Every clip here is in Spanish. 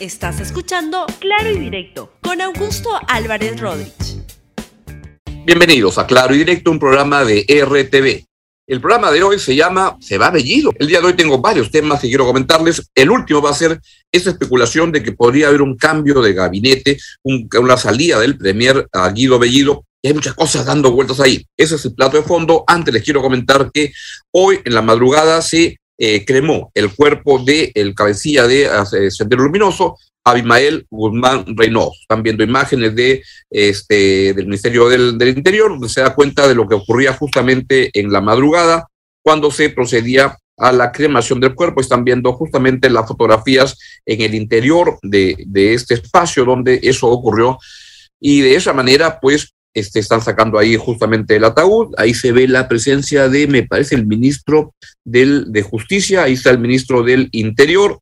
Estás escuchando Claro y Directo con Augusto Álvarez Rodríguez. Bienvenidos a Claro y Directo, un programa de RTV. El programa de hoy se llama Se va Bellido. El día de hoy tengo varios temas que quiero comentarles. El último va a ser esa especulación de que podría haber un cambio de gabinete, una salida del Premier a Guido Bellido. Y hay muchas cosas dando vueltas ahí. Ese es el plato de fondo. Antes les quiero comentar que hoy en la madrugada se eh, cremó el cuerpo del el cabecilla de eh, Sendero Luminoso, Abimael Guzmán Reynoso. Están viendo imágenes de, este, del Ministerio del, del, Interior, donde se da cuenta de lo que ocurría justamente en la madrugada, cuando se procedía a la cremación del cuerpo. Están viendo justamente las fotografías en el interior de, de este espacio donde eso ocurrió. Y de esa manera, pues, este, están sacando ahí justamente el ataúd, ahí se ve la presencia de, me parece, el ministro del, de Justicia, ahí está el ministro del Interior,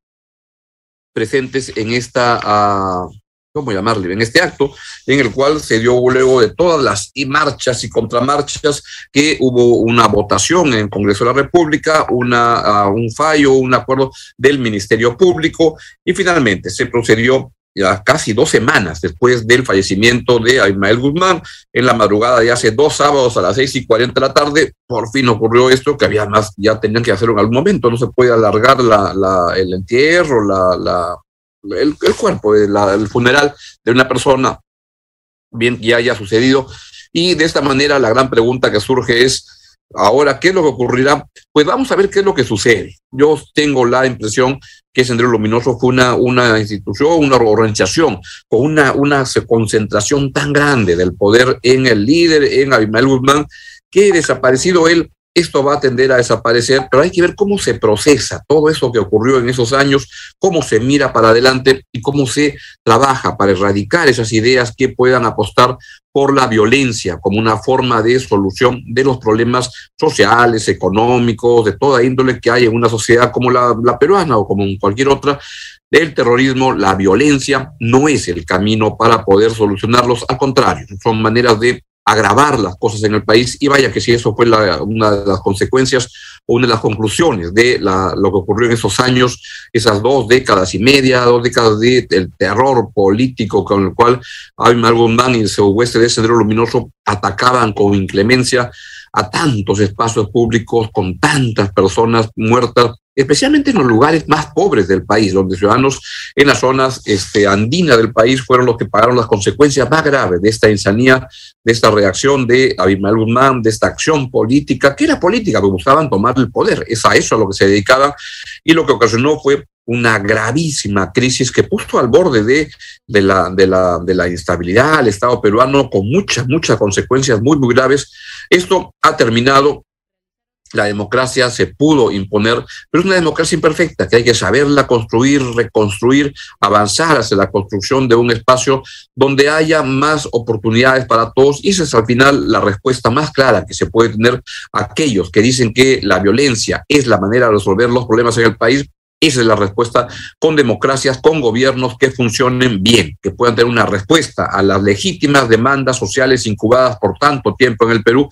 presentes en esta, uh, ¿cómo llamarle? En este acto, en el cual se dio luego de todas las marchas y contramarchas que hubo una votación en el Congreso de la República, una, uh, un fallo, un acuerdo del Ministerio Público. Y finalmente se procedió ya casi dos semanas después del fallecimiento de Aymael Guzmán, en la madrugada de hace dos sábados a las seis y cuarenta de la tarde, por fin ocurrió esto que había más, ya tenían que hacerlo en algún momento, no se puede alargar la, la, el entierro, la, el, cuerpo, el funeral de una persona, bien que haya sucedido. Y de esta manera la gran pregunta que surge es, Ahora, ¿qué es lo que ocurrirá? Pues vamos a ver qué es lo que sucede. Yo tengo la impresión que Sendero Luminoso fue una, una institución, una organización con una, una concentración tan grande del poder en el líder, en Abimael Guzmán, que desaparecido él, esto va a tender a desaparecer, pero hay que ver cómo se procesa todo eso que ocurrió en esos años, cómo se mira para adelante y cómo se trabaja para erradicar esas ideas que puedan apostar por la violencia como una forma de solución de los problemas sociales, económicos, de toda índole que hay en una sociedad como la, peruana o como en cualquier otra, del terrorismo, la violencia no es el camino para poder solucionarlos, al contrario, son maneras de agravar las cosas en el país. Y vaya que si eso fue la, una de las consecuencias o una de las conclusiones de la, lo que ocurrió en esos años, esas dos décadas y media, dos décadas de, del terror político con el cual Abimar Guzmán y el oeste de Sendero Luminoso atacaban con inclemencia a tantos espacios públicos con tantas personas muertas especialmente en los lugares más pobres del país, donde ciudadanos en las zonas este, andinas del país fueron los que pagaron las consecuencias más graves de esta insanía, de esta reacción de Abimael Guzmán, de esta acción política, que era política, que buscaban tomar el poder, es a eso a lo que se dedicaban, y lo que ocasionó fue una gravísima crisis que puso al borde de, de, la, de, la, de la instabilidad al Estado peruano con muchas, muchas consecuencias muy, muy graves. Esto ha terminado la democracia se pudo imponer, pero es una democracia imperfecta que hay que saberla construir, reconstruir, avanzar hacia la construcción de un espacio donde haya más oportunidades para todos. Y esa es al final la respuesta más clara que se puede tener aquellos que dicen que la violencia es la manera de resolver los problemas en el país esa es la respuesta con democracias, con gobiernos que funcionen bien, que puedan tener una respuesta a las legítimas demandas sociales incubadas por tanto tiempo en el Perú.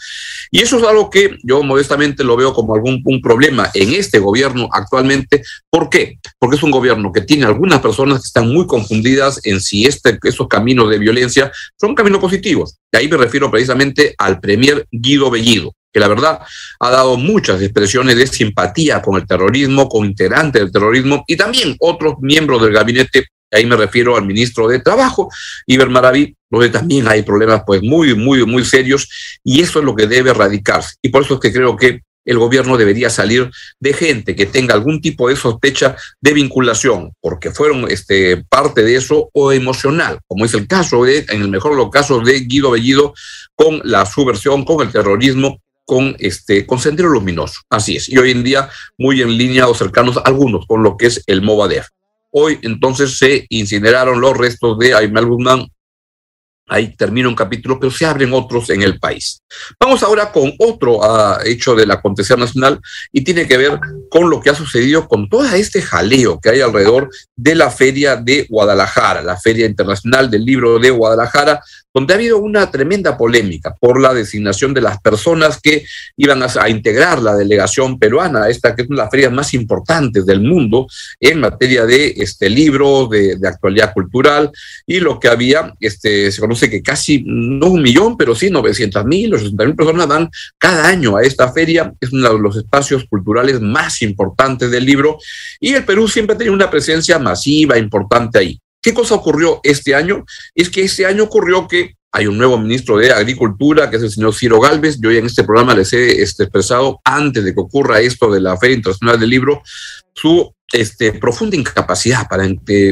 Y eso es algo que yo modestamente lo veo como algún un problema en este gobierno actualmente. ¿Por qué? Porque es un gobierno que tiene algunas personas que están muy confundidas en si este, esos caminos de violencia son caminos positivos. Y ahí me refiero precisamente al premier Guido Bellido que la verdad ha dado muchas expresiones de simpatía con el terrorismo, con integrantes del terrorismo y también otros miembros del gabinete, ahí me refiero al ministro de Trabajo, Iber Maraví, donde también hay problemas pues muy, muy, muy serios y eso es lo que debe erradicarse. Y por eso es que creo que el gobierno debería salir de gente que tenga algún tipo de sospecha de vinculación, porque fueron este, parte de eso, o emocional, como es el caso de, en el mejor de los casos, de Guido Bellido con la subversión, con el terrorismo con este con Sendero Luminoso. Así es. Y hoy en día muy en línea o cercanos algunos con lo que es el Movadef. Hoy entonces se incineraron los restos de Aymel Guzmán. Ahí termina un capítulo, pero se abren otros en el país. Vamos ahora con otro uh, hecho del acontecer nacional y tiene que ver con lo que ha sucedido con todo este jaleo que hay alrededor de la feria de Guadalajara, la feria internacional del libro de Guadalajara, donde ha habido una tremenda polémica por la designación de las personas que iban a, integrar la delegación peruana, esta que es una de las ferias más importantes del mundo en materia de este, libros, de, actualidad cultural, y lo que había, este, se conoce que casi, no un millón, pero sí 900 mil, 80 mil personas van cada año a esta feria, es uno de los espacios culturales más importantes del libro, y el Perú siempre ha tenido una presencia masiva, importante ahí. ¿Qué cosa ocurrió este año? Es que este año ocurrió que hay un nuevo ministro de Agricultura, que es el señor Ciro Galvez. Yo ya en este programa les he este, expresado, antes de que ocurra esto de la Feria Internacional del Libro, su este, profunda incapacidad para,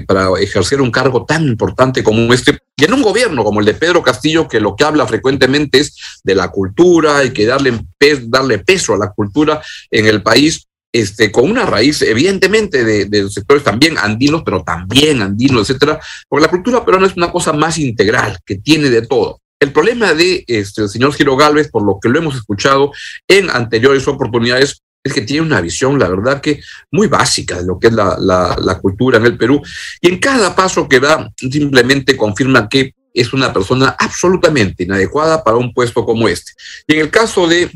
para ejercer un cargo tan importante como este, y en un gobierno como el de Pedro Castillo, que lo que habla frecuentemente es de la cultura y que darle, darle peso a la cultura en el país, este, con una raíz, evidentemente, de, los sectores también andinos, pero también andinos, etcétera, porque la cultura peruana es una cosa más integral, que tiene de todo. El problema de este, señor Giro Galvez, por lo que lo hemos escuchado en anteriores oportunidades, es que tiene una visión, la verdad que muy básica de lo que es la, la cultura en el Perú. Y en cada paso que da, simplemente confirma que es una persona absolutamente inadecuada para un puesto como este. Y en el caso de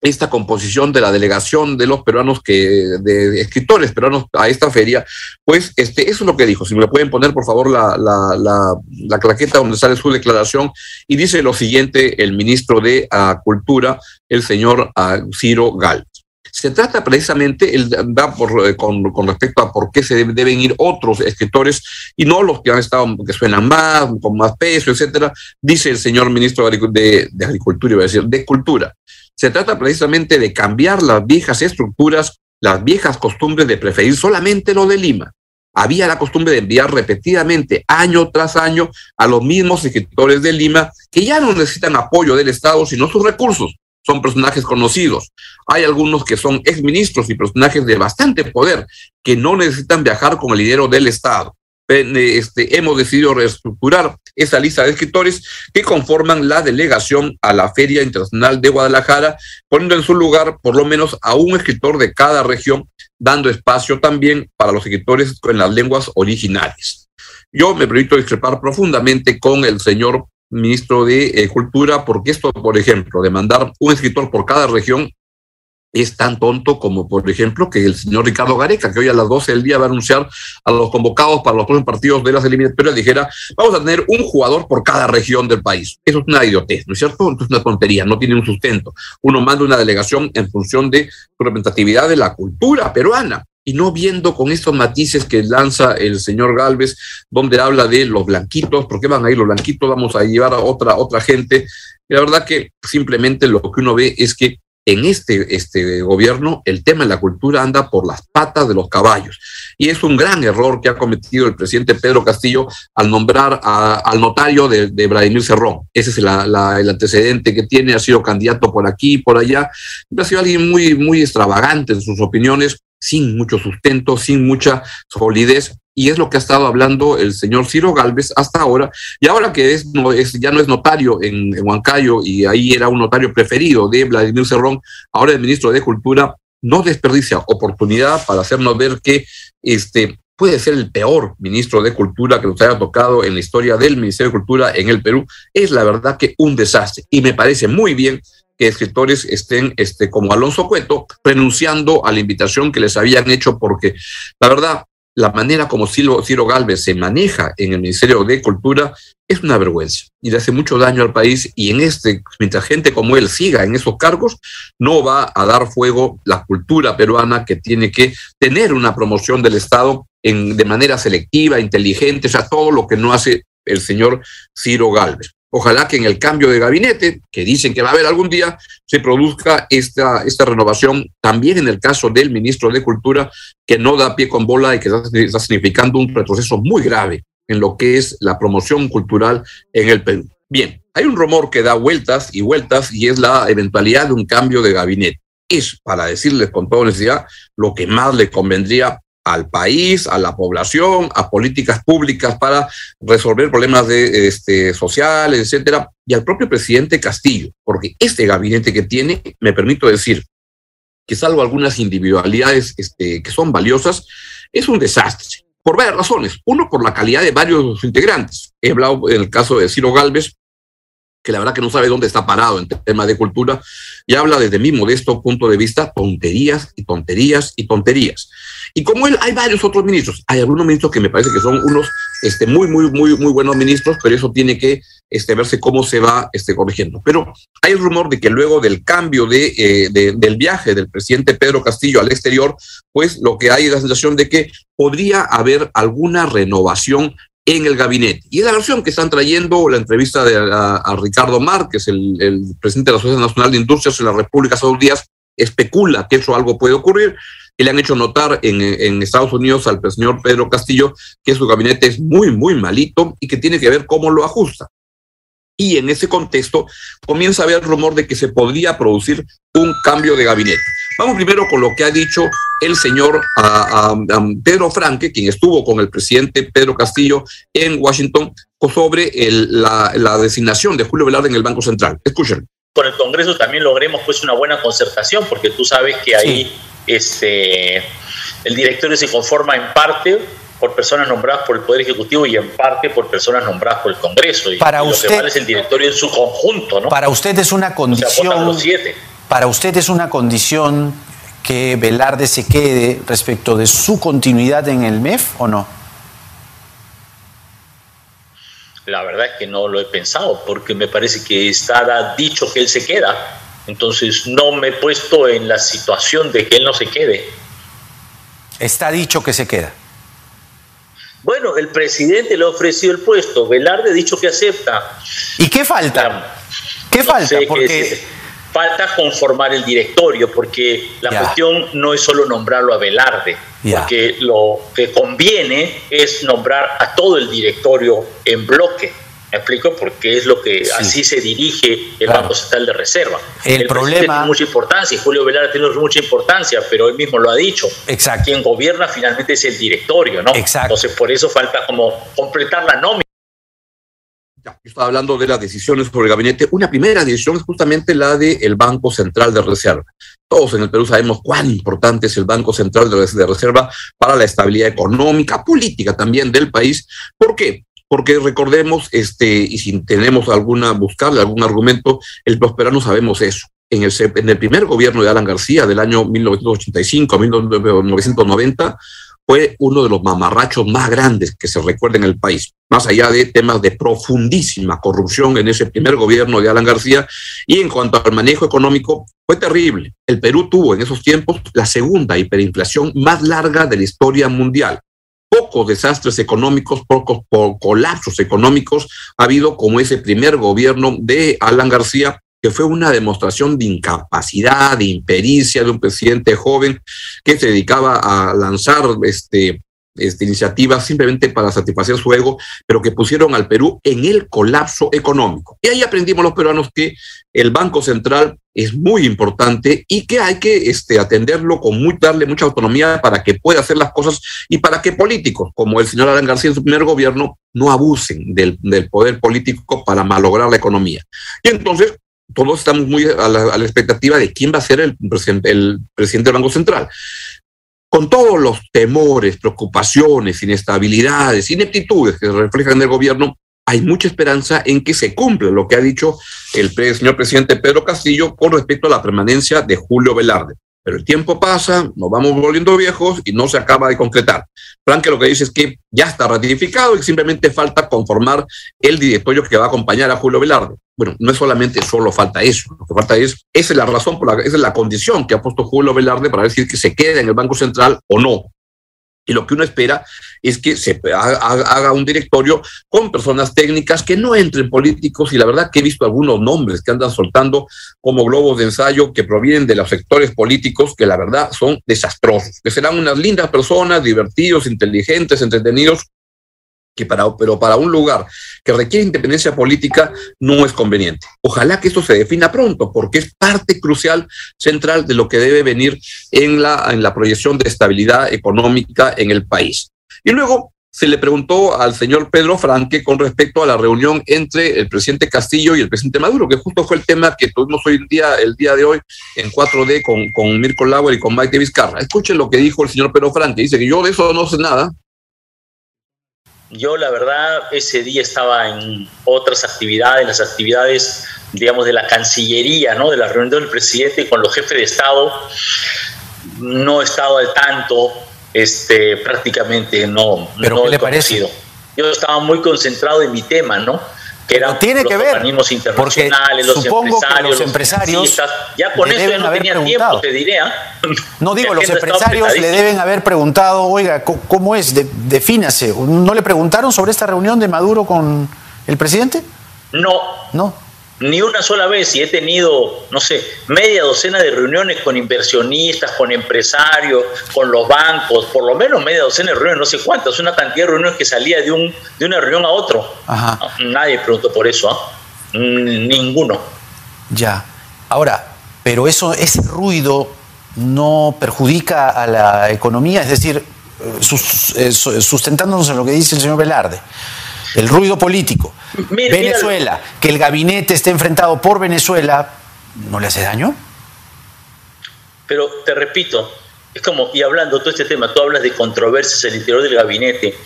esta composición de la delegación de los peruanos que, de escritores peruanos a esta feria, pues este, eso es lo que dijo. Si me pueden poner, por favor, la, la, la, la claqueta donde sale su declaración, y dice lo siguiente el ministro de uh, Cultura, el señor uh, Ciro Gal. Se trata precisamente, él da por, eh, con, con, respecto a por qué se deben ir otros escritores y no los que han estado, que suenan más, con más peso, etcétera, dice el señor ministro de, de Agricultura, iba a decir, de Cultura. Se trata precisamente de cambiar las viejas estructuras, las viejas costumbres de preferir solamente lo de Lima. Había la costumbre de enviar repetidamente, año tras año, a los mismos escritores de Lima que ya no necesitan apoyo del Estado, sino sus recursos. Son personajes conocidos. Hay algunos que son exministros y personajes de bastante poder que no necesitan viajar con el dinero del Estado. Este, hemos decidido reestructurar esa lista de escritores que conforman la delegación a la Feria Internacional de Guadalajara, poniendo en su lugar por lo menos a un escritor de cada región, dando espacio también para los escritores en las lenguas originales. Yo me permito discrepar profundamente con el señor ministro de eh, Cultura, porque esto, por ejemplo, de mandar un escritor por cada región es tan tonto como, por ejemplo, que el señor Ricardo Gareca, que hoy a las 12 del día va a anunciar a los convocados para los próximos partidos de las eliminatorias, dijera, vamos a tener un jugador por cada región del país. Eso es una idiotez, ¿no es cierto? Es una tontería, no tiene un sustento. Uno manda una delegación en función de su representatividad de la cultura peruana y no viendo con estos matices que lanza el señor Galvez, donde habla de los blanquitos, ¿por qué van a ir los blanquitos? Vamos a llevar a otra, otra gente. Y la verdad que simplemente lo que uno ve es que en este, este gobierno el tema de la cultura anda por las patas de los caballos. Y es un gran error que ha cometido el presidente Pedro Castillo al nombrar al notario de, de, Vladimir Cerrón. Ese es la, la, el antecedente que tiene, ha sido candidato por aquí, por allá. Ha sido alguien muy, muy extravagante en sus opiniones, sin mucho sustento, sin mucha solidez, y es lo que ha estado hablando el señor Ciro Galvez hasta ahora, y ahora que es, no, es ya no es notario en, en, Huancayo y ahí era un notario preferido de Vladimir Cerrón, ahora el ministro de Cultura no desperdicia oportunidad para hacernos ver que este puede ser el peor ministro de Cultura que nos haya tocado en la historia del Ministerio de Cultura en el Perú, es la verdad que un desastre. Y me parece muy bien que escritores estén, este, como Alonso Cueto, renunciando a la invitación que les habían hecho, porque la verdad, la manera como Ciro, Ciro Galvez se maneja en el Ministerio de Cultura es una vergüenza y le hace mucho daño al país y en este, mientras gente como él siga en esos cargos, no va a dar fuego la cultura peruana que tiene que tener una promoción del Estado en, de manera selectiva, inteligente, o sea, todo lo que no hace el señor Ciro Galvez. Ojalá que en el cambio de gabinete, que dicen que va a haber algún día, se produzca esta, esta renovación también en el caso del ministro de Cultura, que no da pie con bola y que está, significando un retroceso muy grave en lo que es la promoción cultural en el Perú. Bien, hay un rumor que da vueltas y vueltas y es la eventualidad de un cambio de gabinete. Es, para decirles con toda honestidad, lo que más le convendría al país, a la población, a políticas públicas para resolver problemas de, este, sociales, etcétera, y al propio presidente Castillo, porque este gabinete que tiene, me permito decir, que salvo algunas individualidades este, que son valiosas, es un desastre, por varias razones. Uno, por la calidad de varios integrantes. He hablado en el caso de Ciro Galvez, que la verdad que no sabe dónde está parado en temas de cultura, y habla desde mi modesto punto de vista tonterías y tonterías y tonterías. Y como él, hay varios otros ministros, hay algunos ministros que me parece que son unos este, muy, muy, muy, muy buenos ministros, pero eso tiene que este, verse cómo se va este, corrigiendo. Pero hay el rumor de que luego del cambio de, eh, de, del viaje del presidente Pedro Castillo al exterior, pues lo que hay es la sensación de que podría haber alguna renovación en el gabinete. Y es la versión que están trayendo la entrevista de a, Ricardo Márquez, el, presidente de la Asociación Nacional de Industrias en la República Saudí, especula que eso algo puede ocurrir, que le han hecho notar en, en, Estados Unidos al señor Pedro Castillo que su gabinete es muy, muy malito y que tiene que ver cómo lo ajusta. Y en ese contexto comienza a haber rumor de que se podría producir un cambio de gabinete. Vamos primero con lo que ha dicho el señor a, a, a Pedro Franque, quien estuvo con el presidente Pedro Castillo en Washington, sobre el, la, la, designación de Julio Velarde en el Banco Central. Escuchen. Con el Congreso también logremos pues una buena concertación, porque tú sabes que ahí sí. este, el directorio se conforma en parte por personas nombradas por el Poder Ejecutivo y en parte por personas nombradas por el Congreso. Y, para y usted, lo que vale es el directorio en su conjunto, ¿no? Para usted es una condición. O sea, los siete. Para usted es una condición que Velarde se quede respecto de su continuidad en el MEF o no? La verdad es que no lo he pensado porque me parece que está dicho que él se queda. Entonces no me he puesto en la situación de que él no se quede. Está dicho que se queda. Bueno, el presidente le ha ofrecido el puesto, Velarde ha dicho que acepta. ¿Y qué falta? ¿Qué no falta? Porque falta conformar el directorio, porque la cuestión no es solo nombrarlo a Velarde, porque lo que conviene es nombrar a todo el directorio en bloque. ¿Me explico? Porque es lo que Sí. así se dirige el Claro. Banco Central de Reserva. El presidente problema- tiene mucha importancia, y Julio Velarde tiene mucha importancia, pero él mismo lo ha dicho. Exacto. Quien gobierna finalmente es el directorio, ¿no? Exacto. Entonces, por eso falta como completar la nómina. Ya, yo estaba hablando de las decisiones sobre el gabinete. Una primera decisión es justamente la del Banco Central de Reserva. Todos en el Perú sabemos cuán importante es el Banco Central de de Reserva para la estabilidad económica, política también del país. ¿Por qué? Porque recordemos, este, y si tenemos alguna, buscarle algún argumento, el prosperano sabemos eso. En el, en el primer gobierno de Alan García del año 1985 a 1990 fue uno de los mamarrachos más grandes que se recuerda en el país, más allá de temas de profundísima corrupción en ese primer gobierno de Alan García. Y en cuanto al manejo económico, fue terrible. El Perú tuvo en esos tiempos la segunda hiperinflación más larga de la historia mundial. Pocos desastres económicos, pocos po- colapsos económicos ha habido como ese primer gobierno de Alan García, que fue una demostración de incapacidad, de impericia de un presidente joven que se dedicaba a lanzar este, este, iniciativas simplemente para satisfacer su ego, pero que pusieron al Perú en el colapso económico. Y ahí aprendimos los peruanos que el Banco Central es muy importante y que hay que este, atenderlo con muy, darle mucha autonomía para que pueda hacer las cosas y para que políticos, como el señor Alan García en su primer gobierno, no abusen del, del poder político para malograr la economía. Y entonces, todos estamos muy a la, expectativa de quién va a ser el, el presidente del Banco Central. Con todos los temores, preocupaciones, inestabilidades, ineptitudes que se reflejan en el gobierno, hay mucha esperanza en que se cumpla lo que ha dicho el señor presidente Pedro Castillo con respecto a la permanencia de Julio Velarde. Pero el tiempo pasa, nos vamos volviendo viejos y no se acaba de concretar. Frank lo que dice es que ya está ratificado y simplemente falta conformar el directorio que va a acompañar a Julio Velarde. Bueno, no es solamente solo falta eso, lo que falta es, esa es la razón, por la, esa es la condición que ha puesto Julio Velarde para decir que se quede en el Banco Central o no. Y lo que uno espera es que se haga, un directorio con personas técnicas que no entren políticos. Y la verdad que he visto algunos nombres que andan soltando como globos de ensayo que provienen de los sectores políticos que la verdad son desastrosos, que serán unas lindas personas, divertidos, inteligentes, entretenidos, que para, pero para un lugar que requiere independencia política no es conveniente. Ojalá que esto se defina pronto, porque es parte crucial, central de lo que debe venir en la, en la proyección de estabilidad económica en el país. Y luego se le preguntó al señor Pedro Franque con respecto a la reunión entre el presidente Castillo y el presidente Maduro, que justo fue el tema que tuvimos hoy en día, el día de hoy en 4D con, con Mirko Lauer y con Maite Vizcarra. Escuchen lo que dijo el señor Pedro Franque. Dice que yo de eso no sé nada, Yo la verdad ese día estaba en otras actividades, las actividades, digamos, de la Cancillería, ¿no? De la reunión del presidente con los jefes de Estado. No he estado al tanto, este, prácticamente no. ¿Pero no qué le parece? Yo estaba muy concentrado en mi tema, ¿no? Que eran tiene los que ver, organismos internacionales, los empresarios, los empresarios ya con eso ya no tenía tiempo, te diré. ¿ah? No digo, los empresarios le deben haber preguntado, oiga, ¿cómo es? defínase. ¿No le preguntaron sobre esta reunión de Maduro con el presidente? No. No ni una sola vez y he tenido, no sé, media docena de reuniones con inversionistas, con empresarios, con los bancos, por lo menos media docena de reuniones, no sé cuántas, una cantidad de reuniones que salía de, un, de una reunión a otro. Nadie preguntó por eso, ¿ah? ninguno. Ya. Ahora, pero eso, ese ruido no perjudica a la economía, es decir, eh, eh, sustentándonos en lo que dice el señor Velarde el ruido político. Venezuela, que el gabinete esté enfrentado por Venezuela, ¿no le hace daño? Pero te repito, es como, y hablando todo este tema, tú hablas de controversias en el interior del gabinete,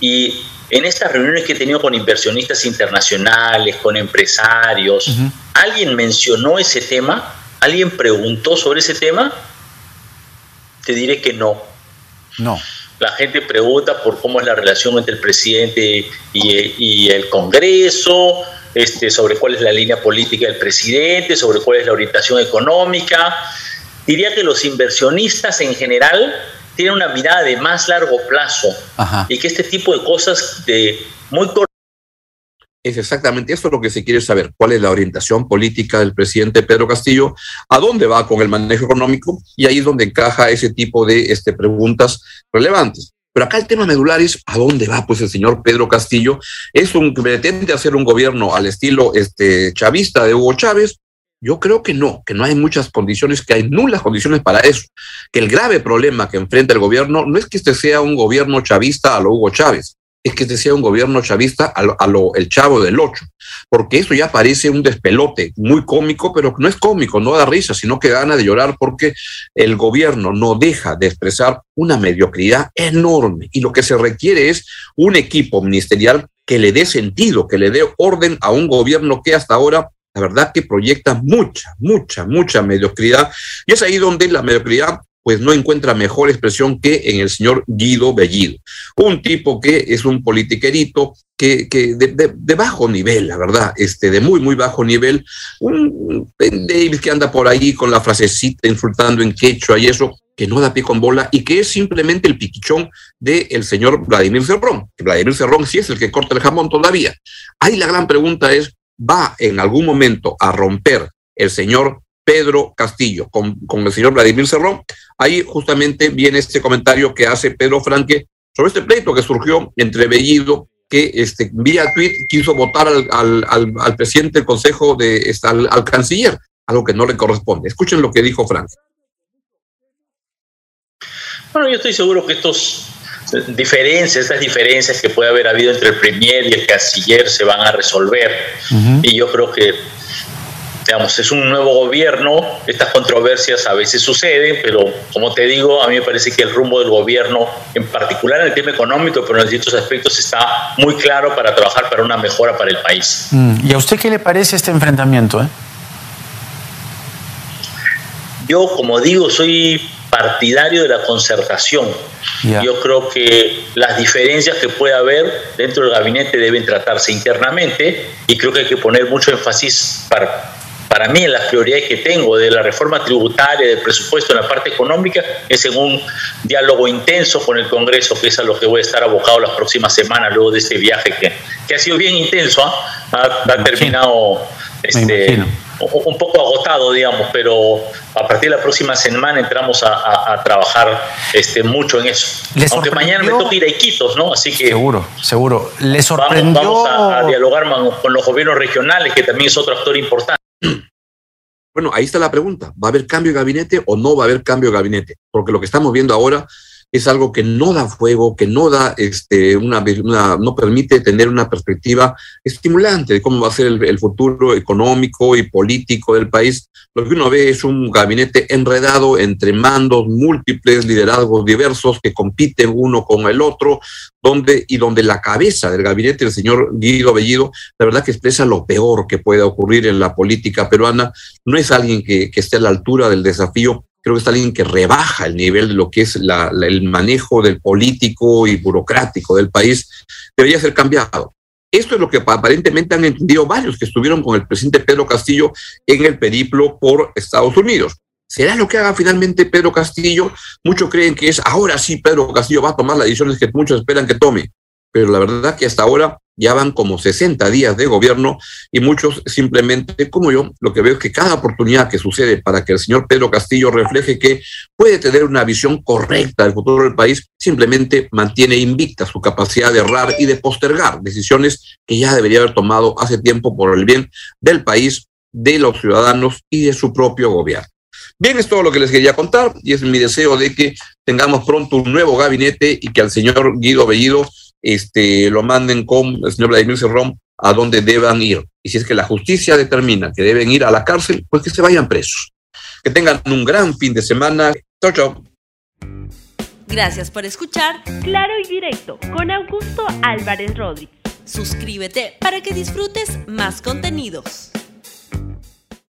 y en estas reuniones que he tenido con inversionistas internacionales, con empresarios, ¿alguien mencionó ese tema? ¿Alguien preguntó sobre ese tema? Te diré que no. No la gente pregunta por cómo es la relación entre el presidente y, el Congreso, este, sobre cuál es la línea política del presidente, sobre cuál es la orientación económica. Diría que los inversionistas en general tienen una mirada de más largo plazo y que este tipo de cosas de muy es exactamente eso lo que se quiere saber, cuál es la orientación política del presidente Pedro Castillo, a dónde va con el manejo económico, y ahí es donde encaja ese tipo de este, preguntas relevantes. Pero acá el tema medular es a dónde va pues el señor Pedro Castillo. Es un que pretende hacer un gobierno al estilo este, chavista de Hugo Chávez. Yo creo que no, que no hay muchas condiciones, que hay nulas condiciones para eso. Que el grave problema que enfrenta el gobierno no es que este sea un gobierno chavista a lo Hugo Chávez, es que este sea un gobierno chavista a el chavo del ocho, porque eso ya parece un despelote muy cómico, pero no es cómico, no da risa, sino que gana de llorar porque el gobierno no deja de expresar una mediocridad enorme y lo que se requiere es un equipo ministerial que le dé sentido, que le dé orden a un gobierno que hasta ahora la verdad que proyecta mucha, mucha, mucha mediocridad. Y es ahí donde la mediocridad pues no encuentra mejor expresión que en el señor Guido Bellido, un tipo que es un politiquerito que, que de, bajo nivel, la verdad, este, de muy, muy bajo nivel, un David que anda por ahí con la frasecita insultando en quechua y eso, que no da pie con bola y que es simplemente el piquichón del señor Vladimir Cerrón. Vladimir Cerrón sí es el que corta el jamón todavía. Ahí la gran pregunta es, ¿va en algún momento a romper el señor Pedro Castillo, con, el señor Vladimir Cerrón. Ahí justamente viene este comentario que hace Pedro Franque sobre este pleito que surgió entre Bellido, que este, vía tweet quiso votar al, presidente del Consejo, de, este, al, canciller, algo que no le corresponde. Escuchen lo que dijo Franque. Bueno, yo estoy seguro que estos diferencias, estas diferencias que puede haber habido entre el Premier y el canciller se van a resolver. Y yo creo que digamos, es un nuevo gobierno, estas controversias a veces suceden, pero como te digo, a mí me parece que el rumbo del gobierno, en particular en el tema económico, pero en distintos aspectos, está muy claro para trabajar para una mejora para el país. Mm, ¿Y a usted qué le parece este enfrentamiento? Eh? Yo, como digo, soy partidario de la concertación. Yo creo que las diferencias que puede haber dentro del gabinete deben tratarse internamente y creo que hay que poner mucho énfasis para para mí las prioridades que tengo de la reforma tributaria, del presupuesto en la parte económica, es en un diálogo intenso con el Congreso, que es a lo que voy a estar abocado las próximas semanas luego de este viaje que, que ha sido bien intenso, ¿ah? ha, terminado este, un poco agotado, digamos, pero a partir de la próxima semana entramos a, trabajar este, mucho en eso. Aunque mañana me toca ir a Iquitos, ¿no? Así que... Seguro, seguro. ¿Le sorprendió? Vamos, vamos a, a dialogar con los gobiernos regionales, que también es otro actor importante. Bueno, ahí está la pregunta. ¿Va a haber cambio de gabinete o no va a haber cambio de gabinete? Porque lo que estamos viendo ahora es algo que no da fuego, que no da este, una, no permite tener una perspectiva estimulante de cómo va a ser el, futuro económico y político del país. Lo que uno ve es un gabinete enredado entre mandos múltiples, liderazgos diversos que compiten uno con el otro, donde, y donde la cabeza del gabinete, el señor Guido Bellido, la verdad que expresa lo peor que puede ocurrir en la política peruana. No es alguien que, que esté a la altura del desafío creo que es alguien que rebaja el nivel de lo que es el manejo del político y burocrático del país, debería ser cambiado. Esto es lo que aparentemente han entendido varios que estuvieron con el presidente Pedro Castillo en el periplo por Estados Unidos. ¿Será lo que haga finalmente Pedro Castillo? Muchos creen que es ahora sí Pedro Castillo va a tomar las decisiones que muchos esperan que tome pero la verdad que hasta ahora ya van como 60 días de gobierno y muchos simplemente, como yo, lo que veo es que cada oportunidad que sucede para que el señor Pedro Castillo refleje que puede tener una visión correcta del futuro del país, simplemente mantiene invicta su capacidad de errar y de postergar decisiones que ya debería haber tomado hace tiempo por el bien del país, de los ciudadanos y de su propio gobierno. Bien, es todo lo que les quería contar y es mi deseo de que tengamos pronto un nuevo gabinete y que al señor Guido Bellido este, lo manden con el señor Vladimir Cerrón a donde deban ir. Y si es que la justicia determina que deben ir a la cárcel, pues que se vayan presos. Que tengan un gran fin de semana. Chao, chao. Gracias por escuchar Claro y Directo con Augusto Álvarez Rodríguez. Suscríbete para que disfrutes más contenidos.